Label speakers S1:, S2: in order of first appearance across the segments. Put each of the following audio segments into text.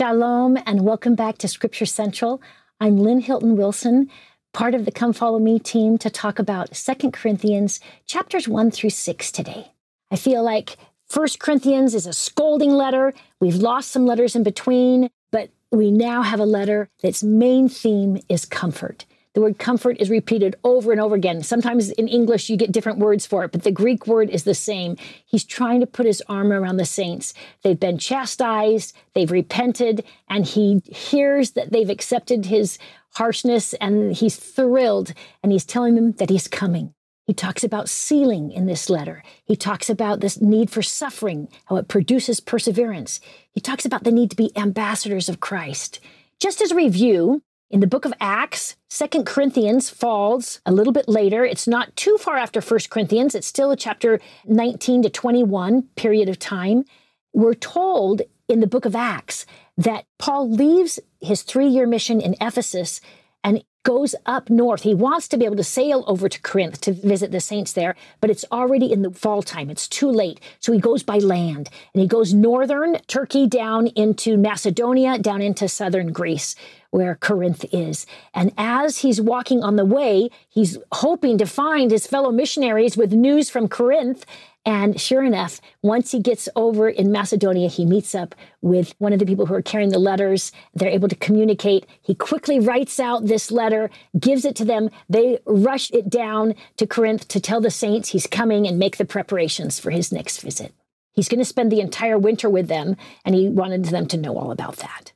S1: Shalom and welcome back to Scripture Central. I'm Lynne Hilton Wilson, part of the Come Follow Me team to talk about Second Corinthians chapters 1 through 6 today. I feel like First Corinthians is a scolding letter. We've lost some letters in between, but we now have a letter that's main theme is comfort. The word comfort is repeated over and over again. Sometimes in English you get different words for it, but the Greek word is the same. He's trying to put his arm around the saints. They've been chastised, they've repented, and he hears that they've accepted his harshness and he's thrilled and he's telling them that he's coming. He talks about sealing in this letter. He talks about this need for suffering, how it produces perseverance. He talks about the need to be ambassadors of Christ. Just as a review, in the book of Acts, Second Corinthians falls a little bit later. It's not too far after First Corinthians. It's still a chapter 19 to 21 period of time. We're told in the book of Acts that Paul leaves his three year mission in Ephesus and goes up north. He wants to be able to sail over to Corinth to visit the saints there, but it's already in the fall time. It's too late. So he goes by land and he goes northern Turkey down into Macedonia, down into southern Greece where Corinth is. And as he's walking on the way, he's hoping to find his fellow missionaries with news from Corinth. And sure enough, once he gets over in Macedonia, he meets up with one of the people who are carrying the letters. They're able to communicate. He quickly writes out this letter, gives it to them. They rush it down to Corinth to tell the saints he's coming and make the preparations for his next visit. He's going to spend the entire winter with them, and he wanted them to know all about that.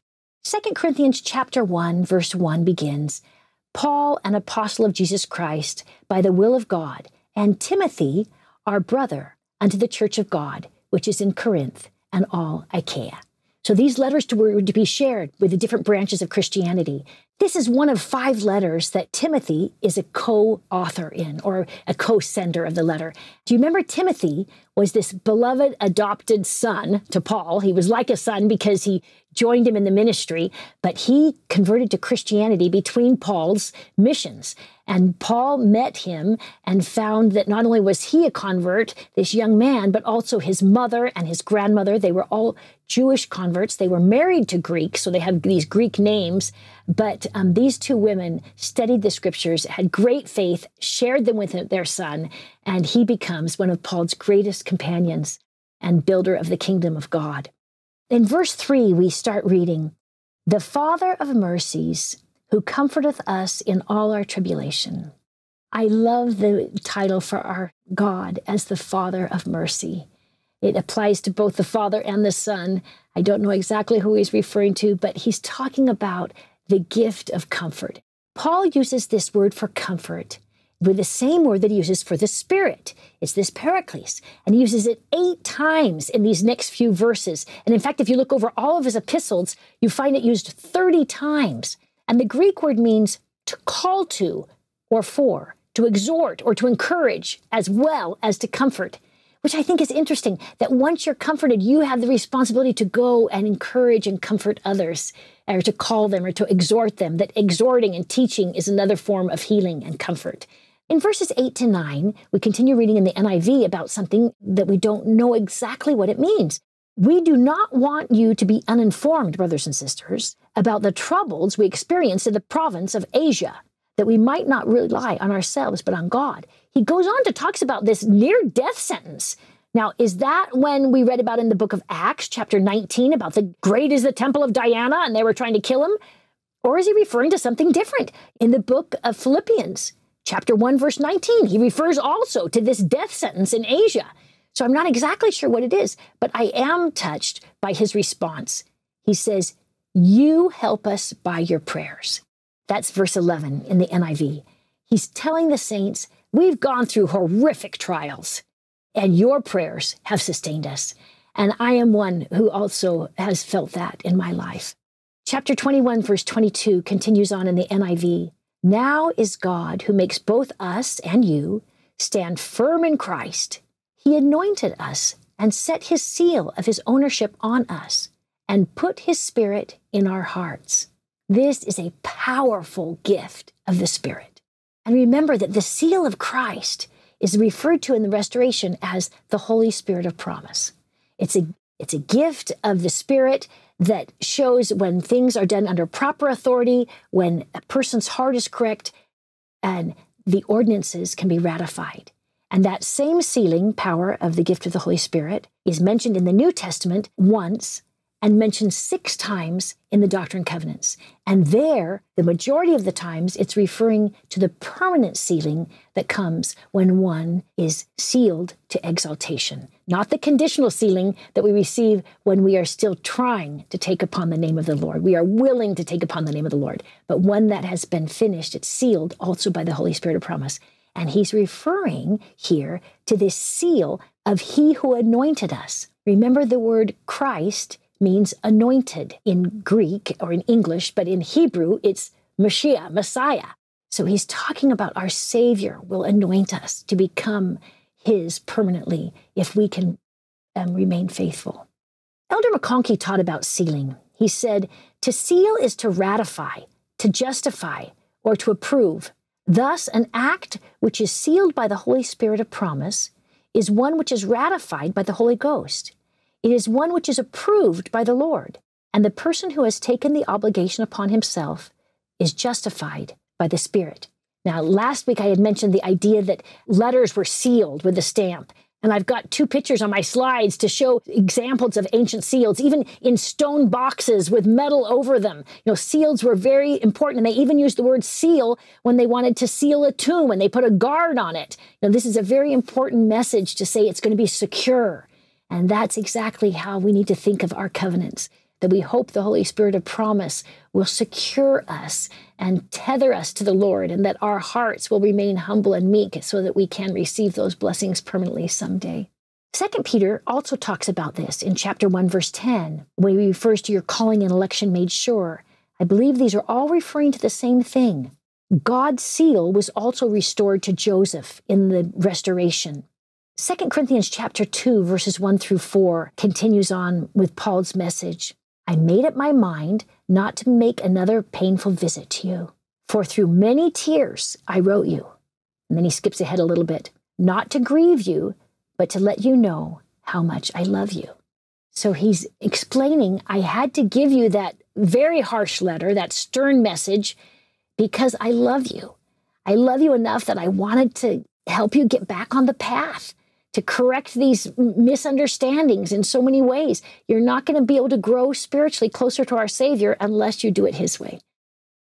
S1: 2 Corinthians chapter 1 verse 1 begins, Paul, an apostle of Jesus Christ, by the will of God, and Timothy, our brother, unto the church of God, which is in Corinth and all Achaia. So these letters were to be shared with the different branches of Christianity. This is one of five letters that Timothy is a co author in or a co sender of the letter. Do you remember Timothy was this beloved adopted son to Paul? He was like a son because he joined him in the ministry, but he converted to Christianity between Paul's missions. And Paul met him and found that not only was he a convert, this young man, but also his mother and his grandmother. They were all Jewish converts. They were married to Greeks, so they have these Greek names. But um, these two women studied the scriptures, had great faith, shared them with their son, and he becomes one of Paul's greatest companions and builder of the kingdom of God. In verse 3, we start reading The Father of mercies, who comforteth us in all our tribulation. I love the title for our God as the Father of mercy. It applies to both the Father and the Son. I don't know exactly who he's referring to, but he's talking about the gift of comfort. Paul uses this word for comfort with the same word that he uses for the Spirit. It's this Paraclete. And he uses it eight times in these next few verses. And in fact, if you look over all of his epistles, you find it used 30 times. And the Greek word means to call to or for, to exhort or to encourage, as well as to comfort which I think is interesting that once you're comforted, you have the responsibility to go and encourage and comfort others, or to call them or to exhort them. That exhorting and teaching is another form of healing and comfort. In verses 8 to 9, we continue reading in the NIV about something that we don't know exactly what it means. We do not want you to be uninformed, brothers and sisters, about the troubles we experienced in the province of Asia, that we might not rely on ourselves but on God. He goes on to talks about this near death sentence. Now, is that when we read about in the book of Acts, chapter 19, about the great is the temple of Diana and they were trying to kill him? Or is he referring to something different? In the book of Philippians, chapter 1, verse 19, he refers also to this death sentence in Asia. So I'm not exactly sure what it is, but I am touched by his response. He says, You help us by your prayers. That's verse 11 in the NIV. He's telling the saints We've gone through horrific trials, and your prayers have sustained us. And I am one who also has felt that in my life. Chapter 21, verse 22 continues on in the NIV. Now is God who makes both us and you stand firm in Christ. He anointed us and set his seal of his ownership on us and put his spirit in our hearts. This is a powerful gift of the Spirit. And remember that the seal of Christ is referred to in the restoration as the Holy Spirit of promise. It's a, it's a gift of the Spirit that shows when things are done under proper authority, when a person's heart is correct, and the ordinances can be ratified. And that same sealing power of the gift of the Holy Spirit is mentioned in the New Testament once and mentioned six times in the Doctrine and Covenants. And there, the majority of the times, it's referring to the permanent sealing that comes when one is sealed to exaltation, not the conditional sealing that we receive when we are still trying to take upon the name of the Lord. We are willing to take upon the name of the Lord, but one that has been finished, it's sealed also by the Holy Spirit of promise. And he's referring here to this seal of He who anointed us. Remember the word Christ means anointed in Greek or in English, but in Hebrew, it's Mashiach, Messiah. So he's talking about our Savior will anoint us to become his permanently if we can um, remain faithful. Elder McConkie taught about sealing. He said, To seal is to ratify, to justify, or to approve. Thus, an act which is sealed by the Holy Spirit of promise is one which is ratified by the Holy Ghost. It is one which is approved by the Lord, and the person who has taken the obligation upon himself is justified by the Spirit. Now, last week I had mentioned the idea that letters were sealed with a stamp. And I've got two pictures on my slides to show examples of ancient seals, even in stone boxes with metal over them. You know, seals were very important, and they even used the word seal when they wanted to seal a tomb and they put a guard on it. Now, this is a very important message to say it's going to be secure. And that's exactly how we need to think of our covenants that we hope the Holy Spirit of promise will secure us and tether us to the Lord, and that our hearts will remain humble and meek so that we can receive those blessings permanently someday. Second Peter also talks about this in chapter 1, verse 10, when he refers to your calling and election made sure. I believe these are all referring to the same thing. God's seal was also restored to Joseph in the restoration. 2 Corinthians chapter 2 verses 1 through 4 continues on with Paul's message. I made up my mind not to make another painful visit to you, for through many tears I wrote you. And then he skips ahead a little bit, not to grieve you, but to let you know how much I love you. So he's explaining I had to give you that very harsh letter, that stern message, because I love you. I love you enough that I wanted to help you get back on the path to correct these misunderstandings in so many ways. You're not going to be able to grow spiritually closer to our Savior unless you do it His way.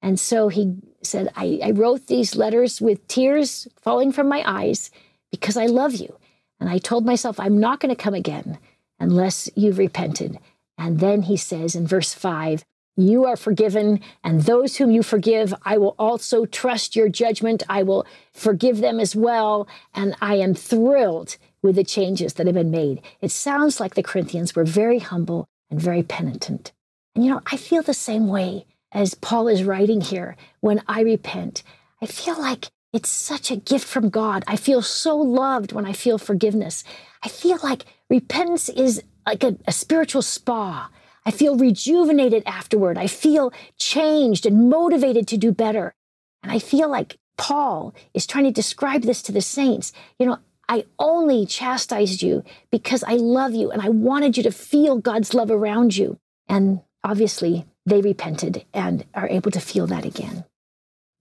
S1: And so he said, I, I wrote these letters with tears falling from my eyes because I love you. And I told myself, I'm not going to come again unless you've repented. And then he says in verse 5, you are forgiven, and those whom you forgive, I will also trust your judgment. I will forgive them as well. And I am thrilled with the changes that have been made. It sounds like the Corinthians were very humble and very penitent. And you know, I feel the same way as Paul is writing here when I repent. I feel like it's such a gift from God. I feel so loved when I feel forgiveness. I feel like repentance is like a, a spiritual spa. I feel rejuvenated afterward. I feel changed and motivated to do better. And I feel like Paul is trying to describe this to the saints. You know, I only chastised you because I love you and I wanted you to feel God's love around you. And obviously, they repented and are able to feel that again.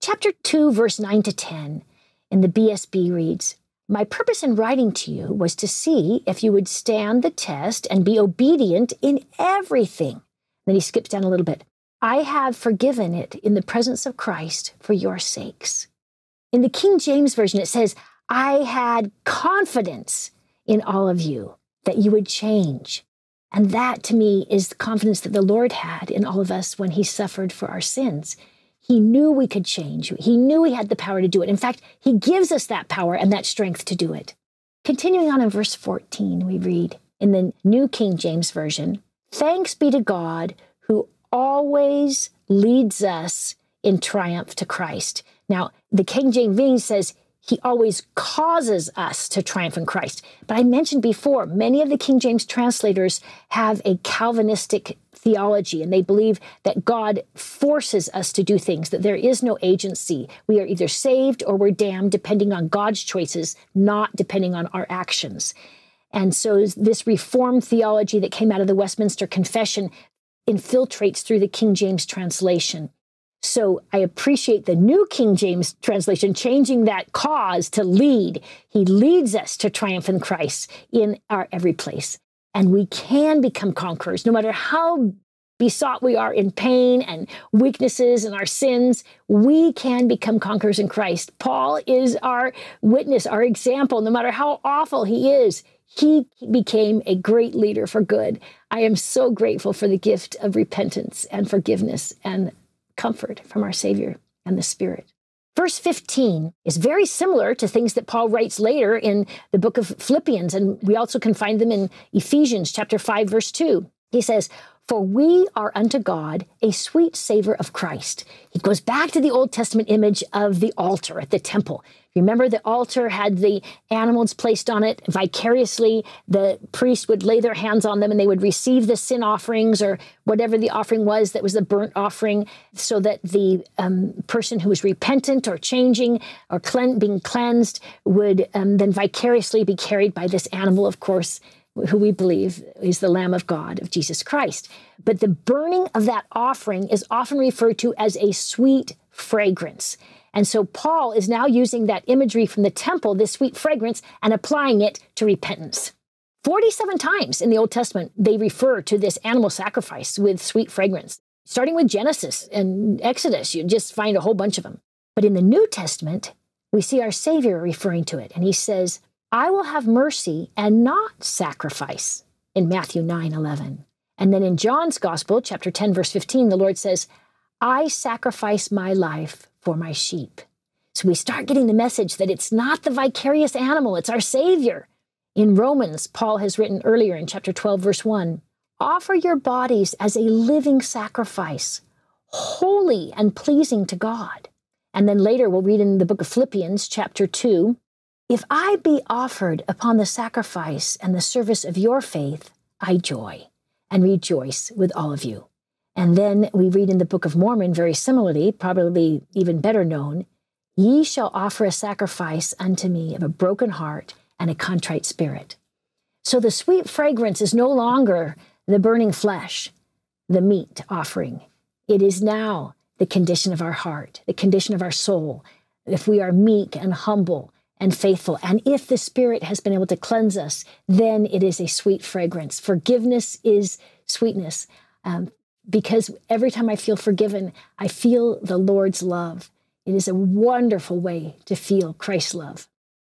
S1: Chapter 2, verse 9 to 10 in the BSB reads My purpose in writing to you was to see if you would stand the test and be obedient in everything. Then he skips down a little bit. I have forgiven it in the presence of Christ for your sakes. In the King James Version, it says, I had confidence in all of you that you would change. And that to me is the confidence that the Lord had in all of us when he suffered for our sins. He knew we could change. He knew he had the power to do it. In fact, he gives us that power and that strength to do it. Continuing on in verse 14, we read in the New King James Version Thanks be to God who always leads us in triumph to Christ. Now, the King James says he always causes us to triumph in Christ. But I mentioned before, many of the King James translators have a Calvinistic theology, and they believe that God forces us to do things, that there is no agency. We are either saved or we're damned, depending on God's choices, not depending on our actions. And so, this Reformed theology that came out of the Westminster Confession infiltrates through the King James translation. So I appreciate the New King James translation changing that cause to lead. He leads us to triumph in Christ in our every place. And we can become conquerors no matter how besought we are in pain and weaknesses and our sins, we can become conquerors in Christ. Paul is our witness, our example. No matter how awful he is, he became a great leader for good. I am so grateful for the gift of repentance and forgiveness and comfort from our Savior and the Spirit. Verse 15 is very similar to things that Paul writes later in the book of Philippians, and we also can find them in Ephesians chapter 5, verse 2. He says, for we are unto God a sweet savor of Christ. He goes back to the Old Testament image of the altar at the temple. Remember, the altar had the animals placed on it. Vicariously, the priest would lay their hands on them and they would receive the sin offerings or whatever the offering was that was the burnt offering, so that the um, person who was repentant or changing or clean, being cleansed would um, then vicariously be carried by this animal, of course, who we believe is the Lamb of God, of Jesus Christ. But the burning of that offering is often referred to as a sweet fragrance. And so Paul is now using that imagery from the temple, this sweet fragrance, and applying it to repentance. 47 times in the Old Testament, they refer to this animal sacrifice with sweet fragrance. Starting with Genesis and Exodus, you just find a whole bunch of them. But in the New Testament, we see our Savior referring to it. And he says, I will have mercy and not sacrifice in Matthew 9 11. And then in John's Gospel, chapter 10, verse 15, the Lord says, I sacrifice my life for my sheep. So we start getting the message that it's not the vicarious animal, it's our Savior. In Romans, Paul has written earlier in chapter 12, verse 1 Offer your bodies as a living sacrifice, holy and pleasing to God. And then later, we'll read in the book of Philippians, chapter 2 if I be offered upon the sacrifice and the service of your faith, I joy and rejoice with all of you. And then we read in the Book of Mormon, very similarly, probably even better known, Ye shall offer a sacrifice unto me of a broken heart and a contrite spirit. So the sweet fragrance is no longer the burning flesh, the meat offering. It is now the condition of our heart, the condition of our soul. If we are meek and humble and faithful. And if the Spirit has been able to cleanse us, then it is a sweet fragrance. Forgiveness is sweetness. Um, because every time I feel forgiven, I feel the Lord's love. It is a wonderful way to feel Christ's love.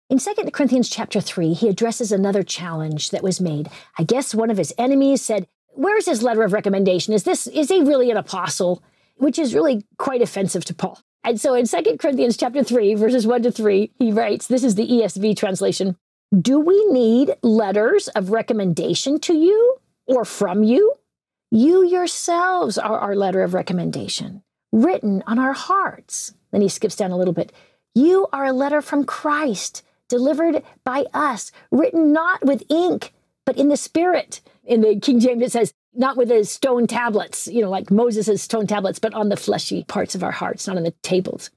S1: In 2 Corinthians chapter 3, he addresses another challenge that was made. I guess one of his enemies said, Where's his letter of recommendation? Is this is he really an apostle? Which is really quite offensive to Paul. And so in 2 Corinthians chapter 3, verses 1 to 3, he writes, this is the ESV translation. Do we need letters of recommendation to you or from you? You yourselves are our letter of recommendation, written on our hearts. Then he skips down a little bit. You are a letter from Christ, delivered by us, written not with ink, but in the Spirit. In the King James, it says, not with the stone tablets, you know, like Moses' stone tablets, but on the fleshy parts of our hearts, not on the tables.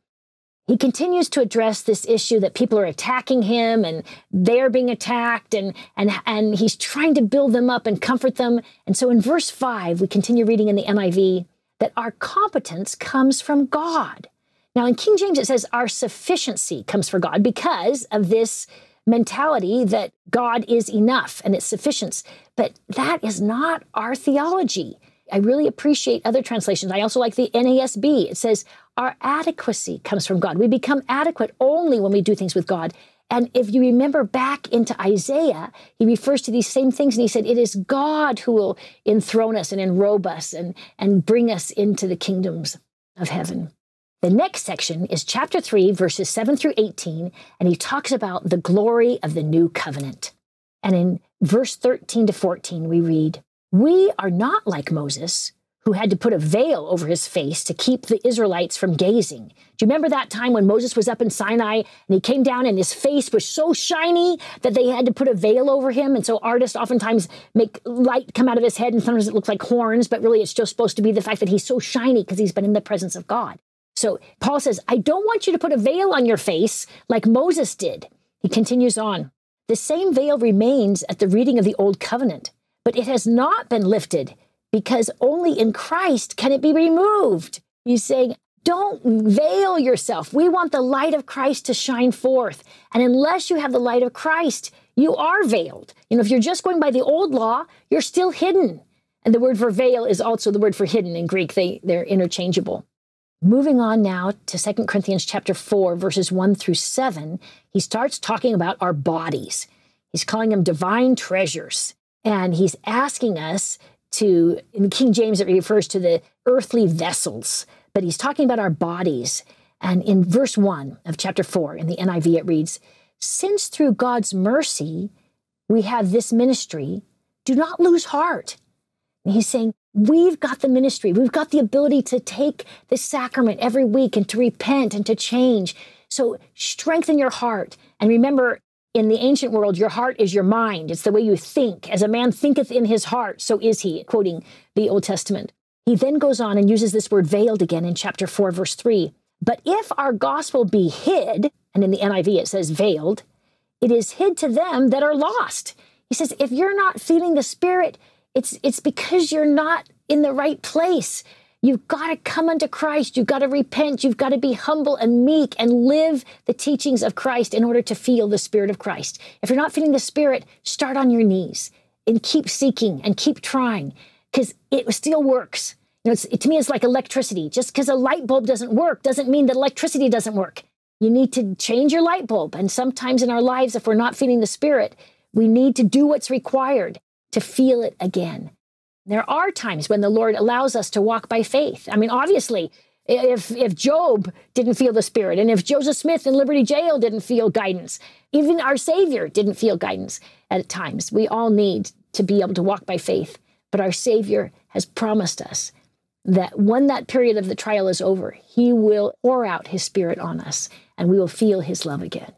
S1: He continues to address this issue that people are attacking him and they're being attacked and, and, and he's trying to build them up and comfort them. And so in verse five, we continue reading in the NIV that our competence comes from God. Now in King James, it says our sufficiency comes from God because of this mentality that God is enough and it's sufficient. But that is not our theology. I really appreciate other translations. I also like the NASB. It says, Our adequacy comes from God. We become adequate only when we do things with God. And if you remember back into Isaiah, he refers to these same things and he said, It is God who will enthrone us and enrobe us and, and bring us into the kingdoms of heaven. The next section is chapter 3, verses 7 through 18, and he talks about the glory of the new covenant. And in verse 13 to 14, we read, We are not like Moses, who had to put a veil over his face to keep the Israelites from gazing. Do you remember that time when Moses was up in Sinai and he came down and his face was so shiny that they had to put a veil over him? And so artists oftentimes make light come out of his head and sometimes it looks like horns, but really it's just supposed to be the fact that he's so shiny because he's been in the presence of God. So Paul says, I don't want you to put a veil on your face like Moses did. He continues on. The same veil remains at the reading of the Old Covenant, but it has not been lifted because only in Christ can it be removed. He's saying, don't veil yourself. We want the light of Christ to shine forth. And unless you have the light of Christ, you are veiled. You know, if you're just going by the old law, you're still hidden. And the word for veil is also the word for hidden in Greek. They, they're interchangeable. Moving on now to 2 Corinthians chapter 4, verses 1 through 7, he starts talking about our bodies. He's calling them divine treasures. And he's asking us to, in King James, it refers to the earthly vessels but he's talking about our bodies. And in verse 1 of chapter 4 in the NIV, it reads, Since through God's mercy we have this ministry, do not lose heart. And he's saying, We've got the ministry. We've got the ability to take the sacrament every week and to repent and to change. So strengthen your heart. And remember, in the ancient world, your heart is your mind. It's the way you think. As a man thinketh in his heart, so is he, quoting the Old Testament. He then goes on and uses this word veiled again in chapter 4, verse 3. But if our gospel be hid, and in the NIV it says veiled, it is hid to them that are lost. He says, if you're not feeling the Spirit, it's, it's because you're not in the right place. You've got to come unto Christ. You've got to repent. You've got to be humble and meek and live the teachings of Christ in order to feel the Spirit of Christ. If you're not feeling the Spirit, start on your knees and keep seeking and keep trying because it still works. You know, it, to me, it's like electricity. Just because a light bulb doesn't work doesn't mean that electricity doesn't work. You need to change your light bulb. And sometimes in our lives, if we're not feeling the Spirit, we need to do what's required to feel it again. There are times when the Lord allows us to walk by faith. I mean, obviously, if if Job didn't feel the Spirit, and if Joseph Smith in Liberty Jail didn't feel guidance, even our Savior didn't feel guidance at times. We all need to be able to walk by faith. But our Savior has promised us that when that period of the trial is over, He will pour out His Spirit on us and we will feel His love again.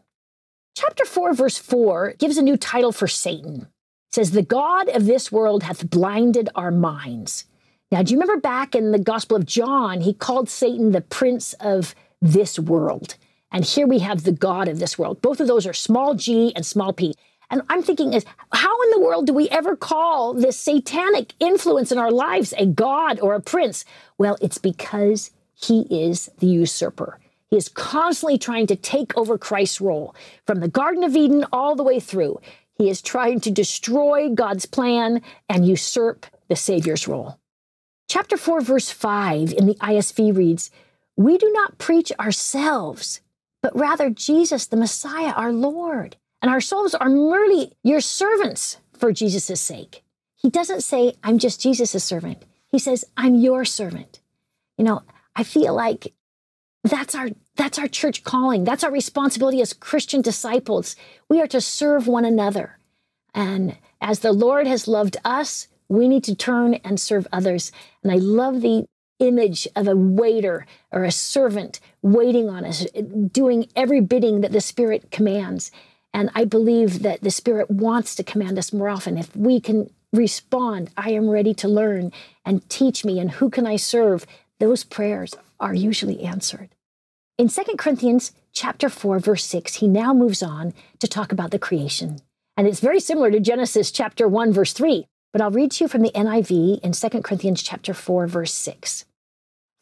S1: Chapter 4, verse 4 gives a new title for Satan. Says, The God of this world hath blinded our minds. Now, do you remember back in the Gospel of John, he called Satan the prince of this world? And here we have the God of this world. Both of those are small g and small p. And I'm thinking is how in the world do we ever call this satanic influence in our lives a god or a prince? Well, it's because he is the usurper. He is constantly trying to take over Christ's role from the Garden of Eden all the way through. He is trying to destroy God's plan and usurp the Savior's role. Chapter 4, verse 5 in the ISV reads, We do not preach ourselves, but rather Jesus, the Messiah, our Lord and our souls are merely your servants for Jesus' sake. He doesn't say, I'm just Jesus' servant. He says, I'm your servant. You know, I feel like that's our that's our church calling. That's our responsibility as Christian disciples. We are to serve one another. And as the Lord has loved us, we need to turn and serve others. And I love the image of a waiter or a servant waiting on us, doing every bidding that the Spirit commands. And I believe that the Spirit wants to command us more often. If we can respond, I am ready to learn and teach me, and who can I serve? Those prayers are usually answered. In 2 Corinthians chapter 4, verse 6, he now moves on to talk about the creation. And it's very similar to Genesis chapter 1, verse 3. But I'll read to you from the NIV in 2 Corinthians chapter 4, verse 6.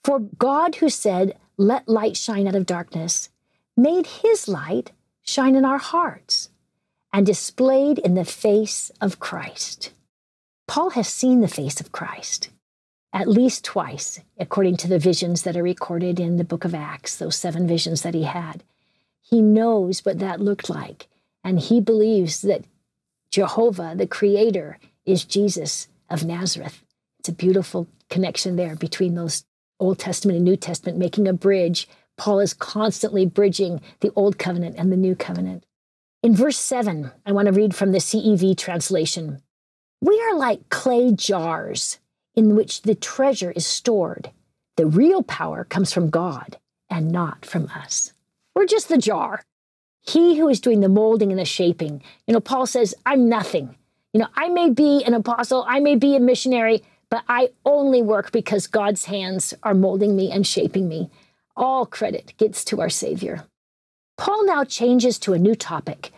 S1: For God, who said, Let light shine out of darkness, made his light shine in our hearts and displayed in the face of Christ. Paul has seen the face of Christ at least twice, according to the visions that are recorded in the book of Acts, those seven visions that he had. He knows what that looked like, and he believes that Jehovah, the Creator, is Jesus of Nazareth. It's a beautiful connection there between those Old Testament and New Testament, making a bridge Paul is constantly bridging the Old Covenant and the New Covenant. In verse 7, I want to read from the CEV translation We are like clay jars in which the treasure is stored. The real power comes from God and not from us. We're just the jar. He who is doing the molding and the shaping. You know, Paul says, I'm nothing. You know, I may be an apostle, I may be a missionary, but I only work because God's hands are molding me and shaping me all credit gets to our Savior. Paul now changes to a new topic.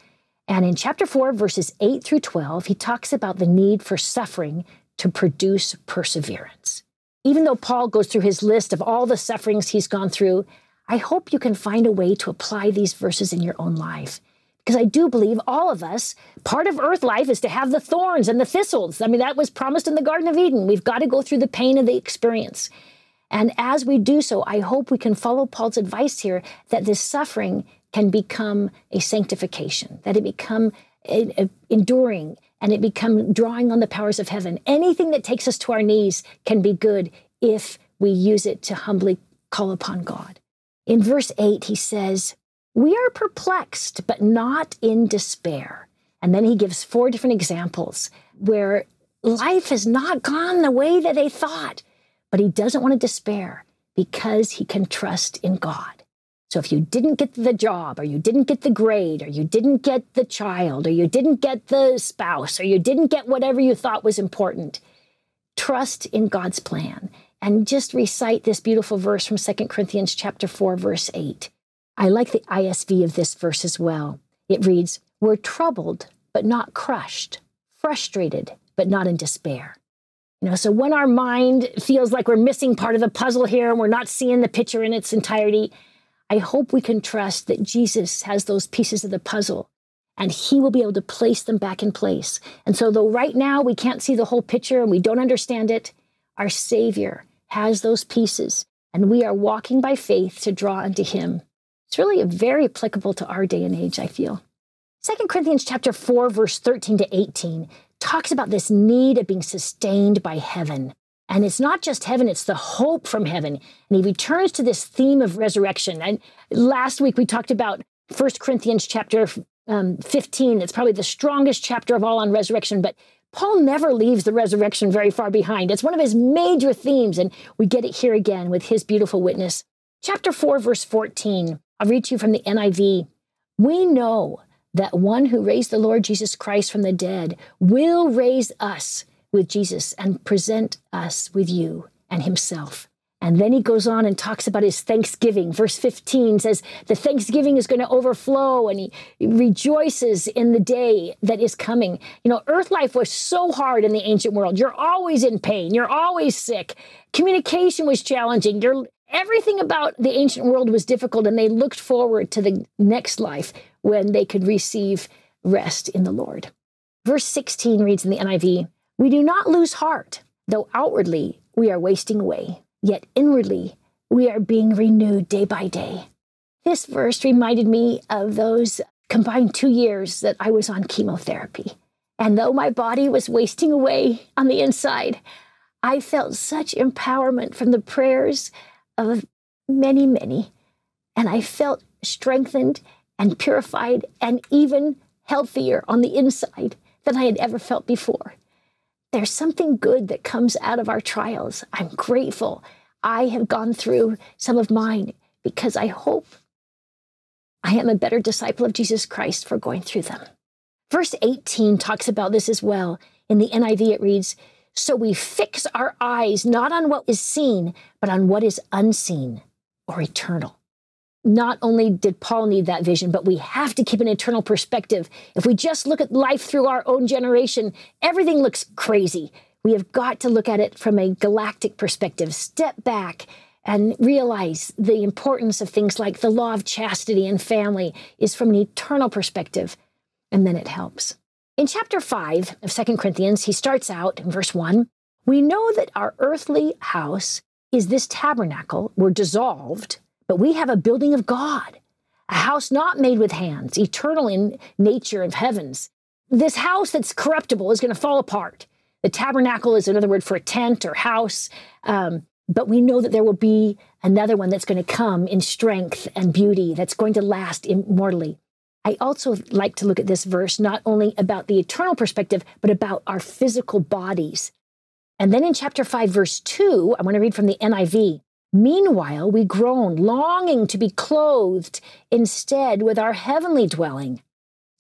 S1: And in chapter 4, verses 8 through 12, he talks about the need for suffering to produce perseverance. Even though Paul goes through his list of all the sufferings he's gone through, I hope you can find a way to apply these verses in your own life. Because I do believe all of us, part of earth life is to have the thorns and the thistles. I mean, that was promised in the Garden of Eden. We've got to go through the pain of the experience. And as we do so, I hope we can follow Paul's advice here that this suffering can become a sanctification, that it become a, a enduring and it become drawing on the powers of heaven. Anything that takes us to our knees can be good if we use it to humbly call upon God. In verse 8, he says, We are perplexed, but not in despair. And then he gives four different examples where life has not gone the way that they thought, but he doesn't want to despair because he can trust in God. So if you didn't get the job, or you didn't get the grade, or you didn't get the child, or you didn't get the spouse, or you didn't get whatever you thought was important, trust in God's plan and just recite this beautiful verse from 2 Corinthians chapter 4 verse 8. I like the ISV of this verse as well. It reads, "We're troubled but not crushed, frustrated but not in despair." You know, so when our mind feels like we're missing part of the puzzle here and we're not seeing the picture in its entirety, I hope we can trust that Jesus has those pieces of the puzzle and he will be able to place them back in place. And so, though right now we can't see the whole picture and we don't understand it, our Savior has those pieces and we are walking by faith to draw unto him. It's really very applicable to our day and age, I feel. 2 Corinthians chapter 4 verse 13 to 18 talks about this need of being sustained by heaven. And it's not just heaven, it's the hope from heaven. And he returns to this theme of resurrection. And last week we talked about 1 Corinthians chapter um, 15. It's probably the strongest chapter of all on resurrection, but Paul never leaves the resurrection very far behind. It's one of his major themes, and we get it here again with his beautiful witness. Chapter 4, verse 14. I'll read to you from the NIV. We know that one who raised the Lord Jesus Christ from the dead will raise us with Jesus and present us with you and himself. And then he goes on and talks about his thanksgiving. Verse 15 says, The thanksgiving is going to overflow, and he rejoices in the day that is coming. You know, earth life was so hard in the ancient world. You're always in pain, you're always sick. Communication was challenging. You're, everything about the ancient world was difficult, and they looked forward to the next life when they could receive rest in the Lord. Verse 16 reads in the NIV We do not lose heart, though outwardly we are wasting away, yet inwardly we are being renewed day by day. This verse reminded me of those combined two years that I was on chemotherapy. And though my body was wasting away on the inside, I felt such empowerment from the prayers of many, many. And I felt strengthened and purified and even healthier on the inside than I had ever felt before. There's something good that comes out of our trials. I'm grateful. I have gone through some of mine because I hope I am a better disciple of Jesus Christ for going through them. Verse 18 talks about this as well. In the NIV, it reads, So we fix our eyes not on what is seen, but on what is unseen or eternal not only did Paul need that vision, but we have to keep an eternal perspective. If we just look at life through our own generation, everything looks crazy. We have got to look at it from a galactic perspective, step back and realize the importance of things like the law of chastity and family is from an eternal perspective, and then it helps. In chapter 5 of Second Corinthians, he starts out in verse 1 We know that our earthly house is this tabernacle, we're dissolved but we have a building of God, a house not made with hands, eternal in nature of heavens. This house that's corruptible is going to fall apart. The tabernacle is another word for a tent or house. Um, but we know that there will be another one that's going to come in strength and beauty that's going to last immortally. I also like to look at this verse not only about the eternal perspective, but about our physical bodies. And then in chapter 5, verse 2, I want to read from the NIV. Meanwhile, we groan, longing to be clothed instead with our heavenly dwelling.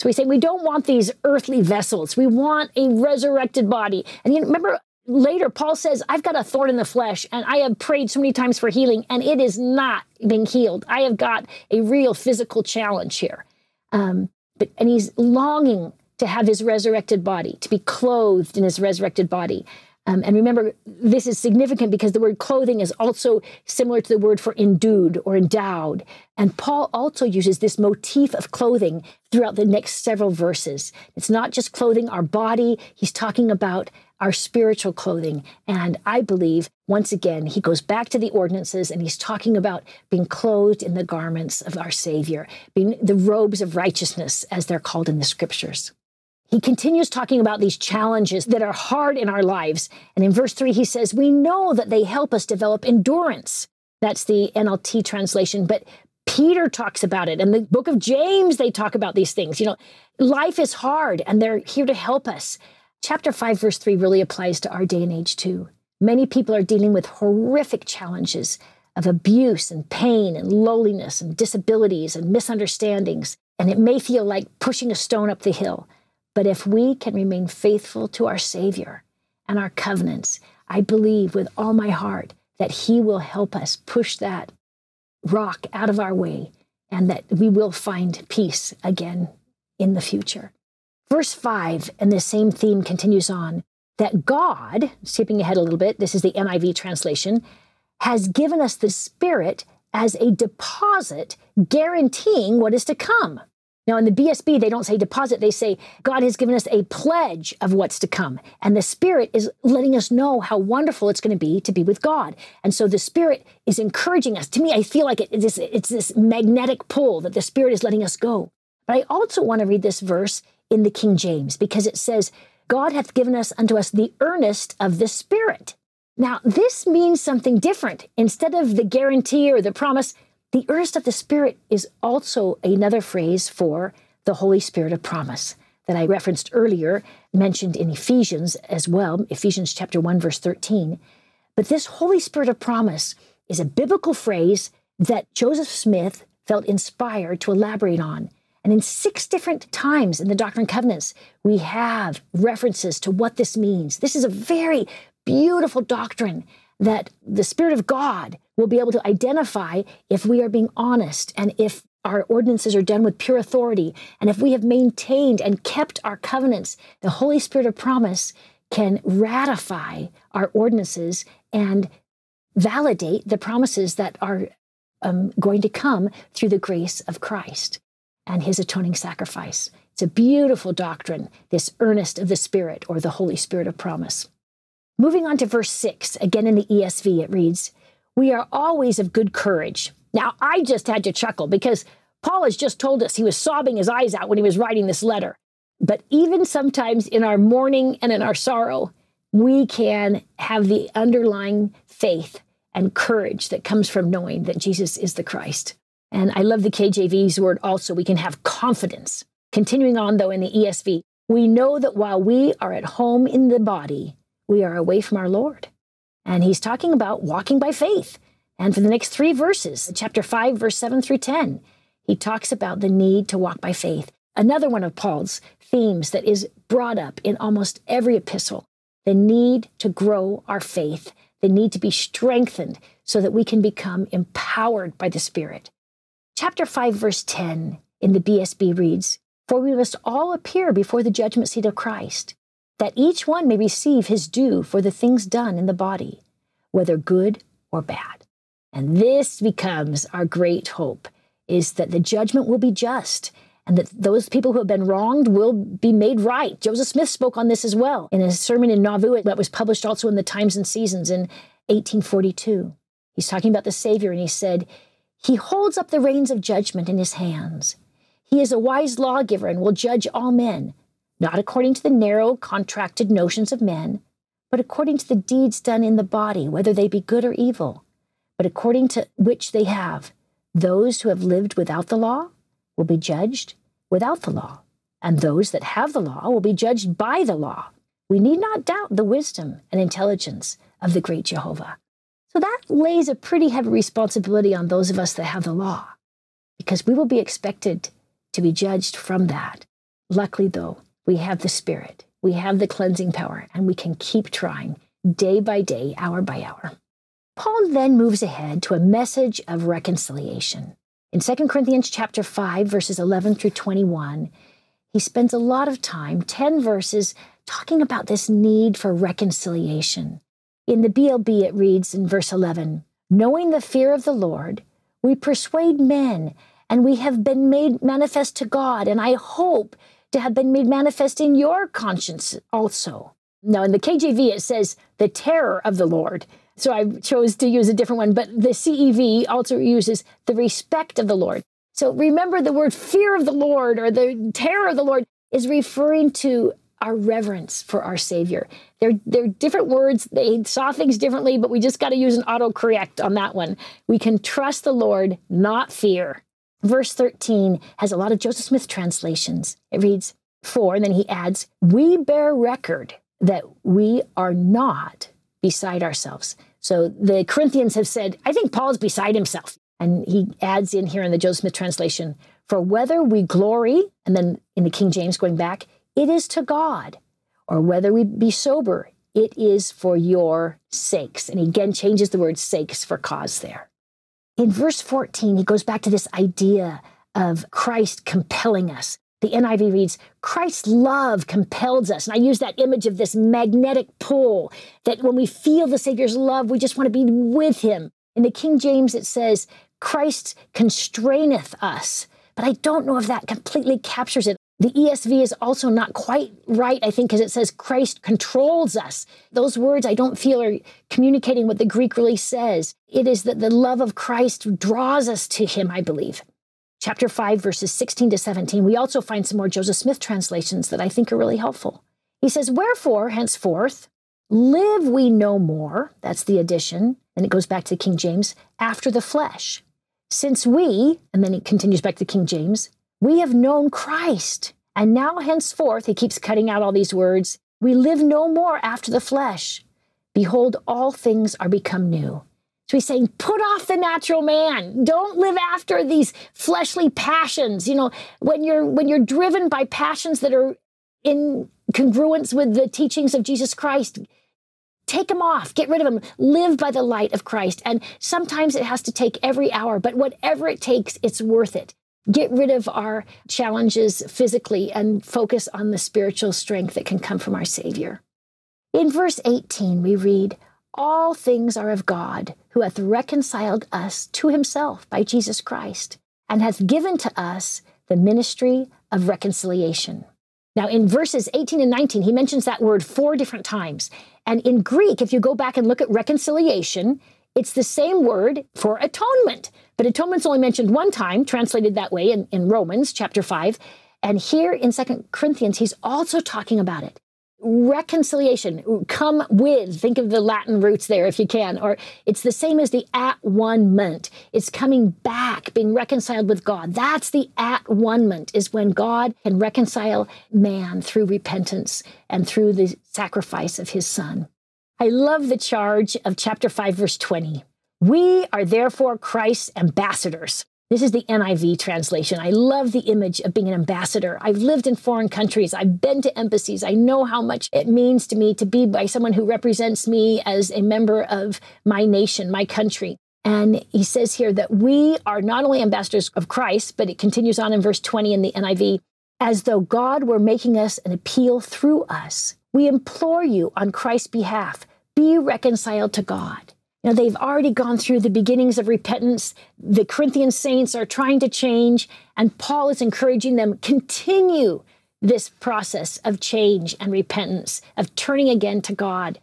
S1: So we say we don't want these earthly vessels. We want a resurrected body. And you remember later, Paul says, I've got a thorn in the flesh, and I have prayed so many times for healing, and it is not being healed. I have got a real physical challenge here. Um, but and he's longing to have his resurrected body, to be clothed in his resurrected body. Um, and remember, this is significant because the word clothing is also similar to the word for endued or endowed. And Paul also uses this motif of clothing throughout the next several verses. It's not just clothing our body, he's talking about our spiritual clothing. And I believe, once again, he goes back to the ordinances and he's talking about being clothed in the garments of our Savior, being the robes of righteousness, as they're called in the scriptures. He continues talking about these challenges that are hard in our lives. And in verse three, he says, We know that they help us develop endurance. That's the NLT translation. But Peter talks about it. And the book of James, they talk about these things. You know, life is hard and they're here to help us. Chapter 5, verse 3 really applies to our day and age too. Many people are dealing with horrific challenges of abuse and pain and lowliness and disabilities and misunderstandings. And it may feel like pushing a stone up the hill. But if we can remain faithful to our Savior and our covenants, I believe with all my heart that He will help us push that rock out of our way and that we will find peace again in the future. Verse 5, and the same theme continues on that God, skipping ahead a little bit, this is the NIV translation, has given us the Spirit as a deposit guaranteeing what is to come. Now, in the BSB, they don't say deposit, they say God has given us a pledge of what's to come. And the Spirit is letting us know how wonderful it's going to be to be with God. And so the Spirit is encouraging us. To me, I feel like it, it's, this, it's this magnetic pull that the Spirit is letting us go. But I also want to read this verse in the King James because it says, God hath given us unto us the earnest of the Spirit. Now, this means something different. Instead of the guarantee or the promise, the earnest of the Spirit is also another phrase for the Holy Spirit of promise that I referenced earlier, mentioned in Ephesians as well, Ephesians chapter 1, verse 13. But this Holy Spirit of promise is a biblical phrase that Joseph Smith felt inspired to elaborate on. And in six different times in the Doctrine and Covenants, we have references to what this means. This is a very beautiful doctrine that the Spirit of God will be able to identify if we are being honest and if our ordinances are done with pure authority. And if we have maintained and kept our covenants, the Holy Spirit of promise can ratify our ordinances and validate the promises that are um, going to come through the grace of Christ and his atoning sacrifice. It's a beautiful doctrine, this earnest of the Spirit or the Holy Spirit of promise. Moving on to verse 6, again in the ESV, it reads, We are always of good courage. Now, I just had to chuckle because Paul has just told us he was sobbing his eyes out when he was writing this letter. But even sometimes in our mourning and in our sorrow, we can have the underlying faith and courage that comes from knowing that Jesus is the Christ. And I love the KJV's word also. We can have confidence. Continuing on, though, in the ESV, we know that while we are at home in the body, we are away from our Lord. And he's talking about walking by faith. And for the next three verses, chapter 5, verse 7 through 10, he talks about the need to walk by faith. Another one of Paul's themes that is brought up in almost every epistle the need to grow our faith, the need to be strengthened so that we can become empowered by the Spirit. Chapter 5, verse 10 in the BSB reads For we must all appear before the judgment seat of Christ that each one may receive his due for the things done in the body, whether good or bad. And this becomes our great hope is that the judgment will be just and that those people who have been wronged will be made right. Joseph Smith spoke on this as well in a sermon in Nauvoo that was published also in the Times and Seasons in 1842. He's talking about the Savior and he said, He holds up the reins of judgment in his hands. He is a wise lawgiver and will judge all men not according to the narrow, contracted notions of men, but according to the deeds done in the body, whether they be good or evil, but according to which they have. Those who have lived without the law will be judged without the law, and those that have the law will be judged by the law. We need not doubt the wisdom and intelligence of the great Jehovah. So that lays a pretty heavy responsibility on those of us that have the law, because we will be expected to be judged from that. Luckily, though, we have the Spirit, we have the cleansing power, and we can keep trying day by day, hour by hour. Paul then moves ahead to a message of reconciliation. In 2 Corinthians chapter 5 verses 11 through 21, he spends a lot of time, 10 verses talking about this need for reconciliation. In the BLB, it reads in verse 11 Knowing the fear of the Lord, we persuade men, and we have been made manifest to God, and I hope to have been made manifest in your conscience also. Now, in the KJV, it says the terror of the Lord. So I chose to use a different one, but the CEV also uses the respect of the Lord. So remember the word fear of the Lord or the terror of the Lord is referring to our reverence for our Savior. They're, they're different words. They saw things differently, but we just got to use an autocorrect on that one. We can trust the Lord, not fear. Verse 13 has a lot of Joseph Smith translations. It reads, For, and then he adds, We bear record that we are not beside ourselves. So the Corinthians have said, I think Paul's beside himself. And he adds in here in the Joseph Smith translation, For whether we glory, and then in the King James going back, it is to God, or whether we be sober, it is for your sakes. And he again changes the word sakes for cause there. In verse 14, he goes back to this idea of Christ compelling us. The NIV reads, Christ's love compels us. And I use that image of this magnetic pull that when we feel the Savior's love, we just want to be with him. In the King James, it says, Christ constraineth us. But I don't know if that completely captures it. The ESV is also not quite right, I think, because it says Christ controls us. Those words I don't feel are communicating what the Greek really says. It is that the love of Christ draws us to him, I believe. Chapter 5, verses 16 to 17, we also find some more Joseph Smith translations that I think are really helpful. He says, Wherefore, henceforth, live we no more, that's the addition, and it goes back to King James, after the flesh. Since we, and then he continues back to King James, we have known Christ. And now, henceforth, he keeps cutting out all these words, we live no more after the flesh. Behold, all things are become new. So he's saying, put off the natural man. Don't live after these fleshly passions. You know, when you're when you're driven by passions that are in congruence with the teachings of Jesus Christ, take them off, get rid of them, live by the light of Christ. And sometimes it has to take every hour, but whatever it takes, it's worth it get rid of our challenges physically and focus on the spiritual strength that can come from our Savior. In verse 18, we read, All things are of God, who hath reconciled us to himself by Jesus Christ, and hath given to us the ministry of reconciliation. Now, in verses 18 and 19, he mentions that word four different times. And in Greek, if you go back and look at reconciliation, it's the same word for atonement. But atonement's only mentioned one time, translated that way in, in Romans chapter 5. And here in Second Corinthians, he's also talking about it. Reconciliation, come with, think of the Latin roots there if you can, or it's the same as the at one ment. It's coming back, being reconciled with God. That's the at one ment, is when God can reconcile man through repentance and through the sacrifice of his son. I love the charge of chapter 5, verse 20. We are therefore Christ's ambassadors. This is the NIV translation. I love the image of being an ambassador. I've lived in foreign countries. I've been to embassies. I know how much it means to me to be by someone who represents me as a member of my nation, my country. And he says here that we are not only ambassadors of Christ, but it continues on in verse 20 in the NIV, as though God were making us an appeal through us. We implore you on Christ's behalf, be reconciled to God. Now, they've already gone through the beginnings of repentance. The Corinthian saints are trying to change, and Paul is encouraging them continue this process of change and repentance, of turning again to God.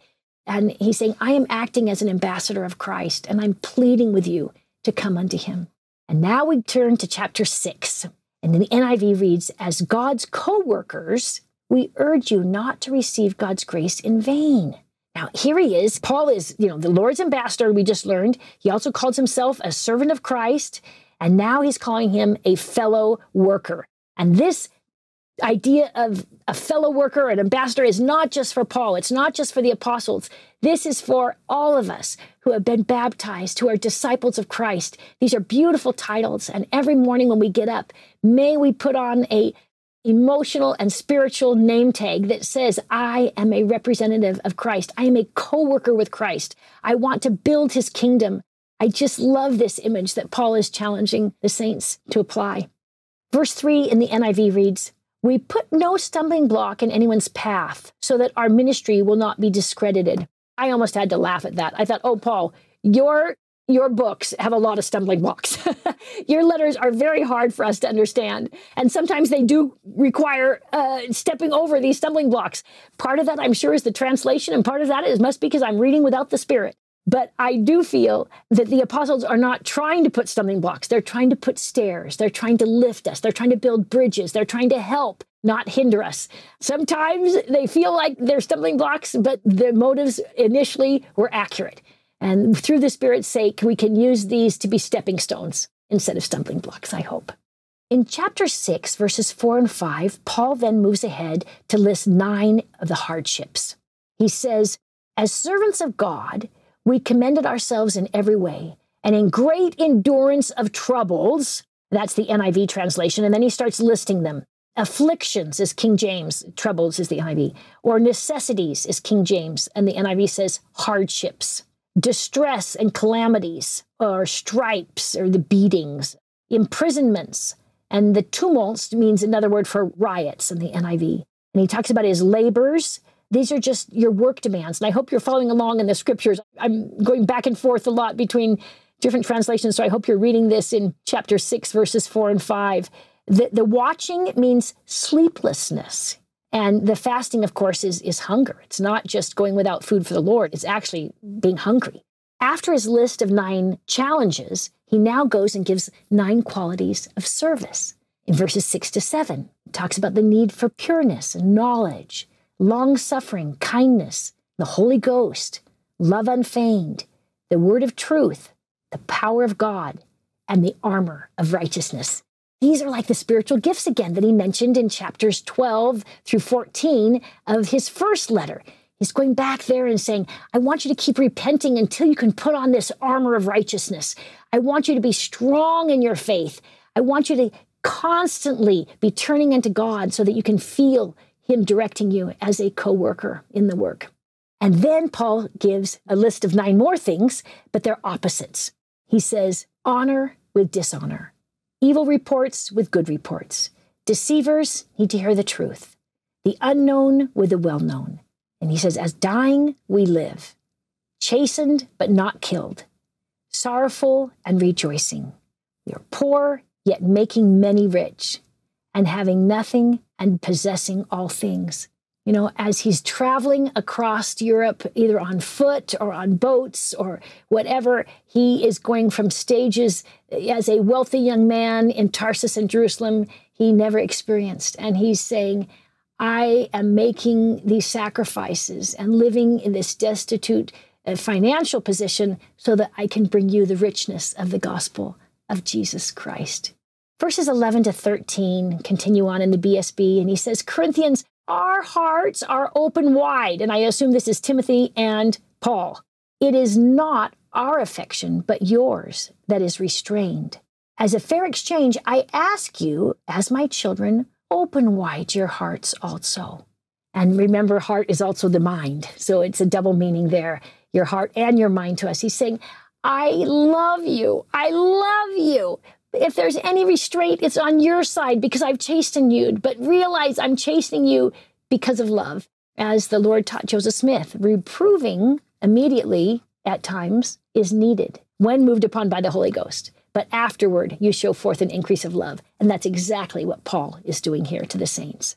S1: And he's saying, I am acting as an ambassador of Christ, and I'm pleading with you to come unto him. And now we turn to chapter six. And the NIV reads, As God's co workers, we urge you not to receive God's grace in vain. Now, here he is. Paul is, you know, the Lord's ambassador, we just learned. He also calls himself a servant of Christ. And now he's calling him a fellow worker. And this idea of a fellow worker, an ambassador, is not just for Paul. It's not just for the apostles. This is for all of us who have been baptized, who are disciples of Christ. These are beautiful titles. And every morning when we get up, may we put on a emotional and spiritual name tag that says, I am a representative of Christ. I am a co worker with Christ. I want to build his kingdom. I just love this image that Paul is challenging the saints to apply. Verse 3 in the NIV reads, We put no stumbling block in anyone's path so that our ministry will not be discredited. I almost had to laugh at that. I thought, oh, Paul, your your books have a lot of stumbling blocks. your letters are very hard for us to understand. And sometimes they do require uh, stepping over these stumbling blocks. Part of that, I'm sure, is the translation, and part of that is must be because I'm reading without the Spirit. But I do feel that the apostles are not trying to put stumbling blocks. They're trying to put stairs. They're trying to lift us. They're trying to build bridges. They're trying to help, not hinder us. Sometimes they feel like they're stumbling blocks, but the motives initially were accurate. And through the Spirit's sake, we can use these to be stepping stones instead of stumbling blocks, I hope. In chapter 6, verses 4 and 5, Paul then moves ahead to list nine of the hardships. He says, As servants of God, we commended ourselves in every way, and in great endurance of troubles, that's the NIV translation, and then he starts listing them. Afflictions is King James, troubles is the NIV, or necessities is King James, and the NIV says hardships, distress and calamities, or stripes, or the beatings, imprisonments, and the tumults means another word for riots in the NIV. And he talks about his labors these are just your work demands. And I hope you're following along in the scriptures. I'm going back and forth a lot between different translations. So I hope you're reading this in chapter 6, verses 4 and 5. The, the watching means sleeplessness. And the fasting, of course, is, is hunger. It's not just going without food for the Lord, it's actually being hungry. After his list of nine challenges, he now goes and gives nine qualities of service. In verses six to seven, talks about the need for pureness and knowledge, long suffering, kindness, the Holy Ghost, love unfeigned, the word of truth, the power of God, and the armor of righteousness. These are like the spiritual gifts again that he mentioned in chapters 12 through 14 of his first letter. He's going back there and saying, I want you to keep repenting until you can put on this armor of righteousness. I want you to be strong in your faith. I want you to constantly be turning into God so that you can feel him directing you as a co worker in the work. And then Paul gives a list of nine more things, but they're opposites. He says, honor with dishonor, evil reports with good reports, deceivers need to hear the truth, the unknown with the well known. And he says, as dying, we live, chastened but not killed, sorrowful and rejoicing. We are poor, yet making many rich, and having nothing and possessing all things. You know, as he's traveling across Europe, either on foot or on boats or whatever, he is going from stages as a wealthy young man in Tarsus and Jerusalem he never experienced. And he's saying, I am making these sacrifices and living in this destitute uh, financial position so that I can bring you the richness of the gospel of Jesus Christ. Verses 11 to 13 continue on in the BSB, and he says, Corinthians, our hearts are open wide. And I assume this is Timothy and Paul. It is not our affection, but yours that is restrained. As a fair exchange, I ask you, as my children, open wide your hearts also. And remember, heart is also the mind. So it's a double meaning there your heart and your mind to us. He's saying, I love you. I love you if there's any restraint, it's on your side because I've chastened you. But realize I'm chastening you because of love, as the Lord taught Joseph Smith. Reproving immediately at times is needed when moved upon by the Holy Ghost. But afterward, you show forth an increase of love. And that's exactly what Paul is doing here to the saints.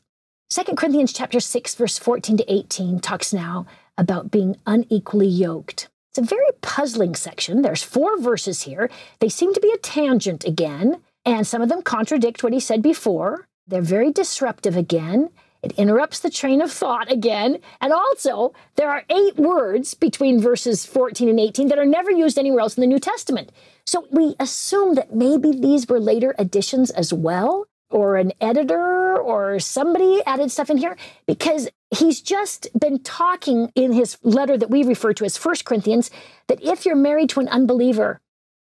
S1: 2 Corinthians chapter 6, verse 14 to 18 talks now about being unequally yoked. It's a very puzzling section. There's four verses here. They seem to be a tangent again, and some of them contradict what he said before. They're very disruptive again. It interrupts the train of thought again. And also, there are eight words between verses 14 and 18 that are never used anywhere else in the New Testament. So we assume that maybe these were later additions as well or an editor or somebody added stuff in here because he's just been talking in his letter that we refer to as First Corinthians that if you're married to an unbeliever,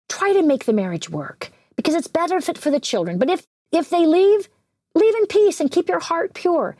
S1: try to make the marriage work because it's better fit for the children. But if if they leave, leave in peace and keep your heart pure.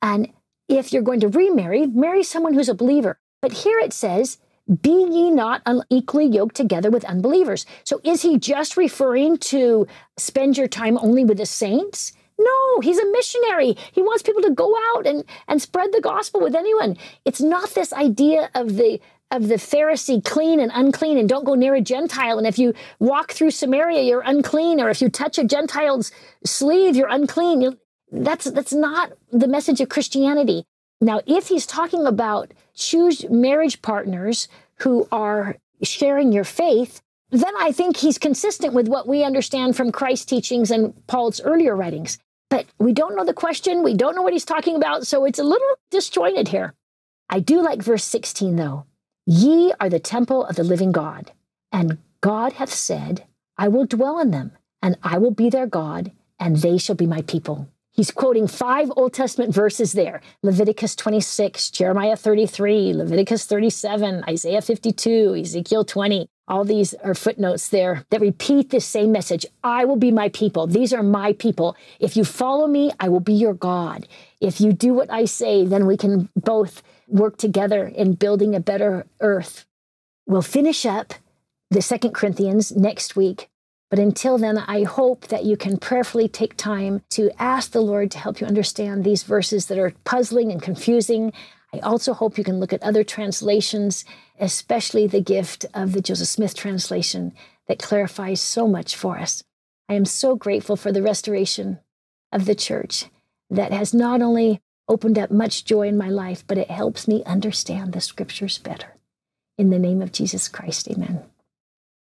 S1: And if you're going to remarry, marry someone who's a believer. But here it says be ye not unequally yoked together with unbelievers. So is he just referring to spend your time only with the saints? No, he's a missionary. He wants people to go out and, and spread the gospel with anyone. It's not this idea of the of the Pharisee clean and unclean and don't go near a Gentile. And if you walk through Samaria, you're unclean. Or if you touch a Gentile's sleeve, you're unclean. That's that's not the message of Christianity. Now, if he's talking about choose marriage partners who are sharing your faith, then I think he's consistent with what we understand from Christ's teachings and Paul's earlier writings. But we don't know the question. We don't know what he's talking about. So it's a little disjointed here. I do like verse 16, though. Ye are the temple of the living God, and God hath said, I will dwell in them, and I will be their God, and they shall be my people. He's quoting five Old Testament verses there Leviticus 26, Jeremiah 33, Leviticus 37, Isaiah 52, Ezekiel 20. All these are footnotes there that repeat the same message I will be my people. These are my people. If you follow me, I will be your God. If you do what I say, then we can both work together in building a better earth. We'll finish up the Second Corinthians next week. But until then, I hope that you can prayerfully take time to ask the Lord to help you understand these verses that are puzzling and confusing. I also hope you can look at other translations, especially the gift of the Joseph Smith translation that clarifies so much for us. I am so grateful for the restoration of the church that has not only opened up much joy in my life, but it helps me understand the scriptures better. In the name of Jesus Christ, amen.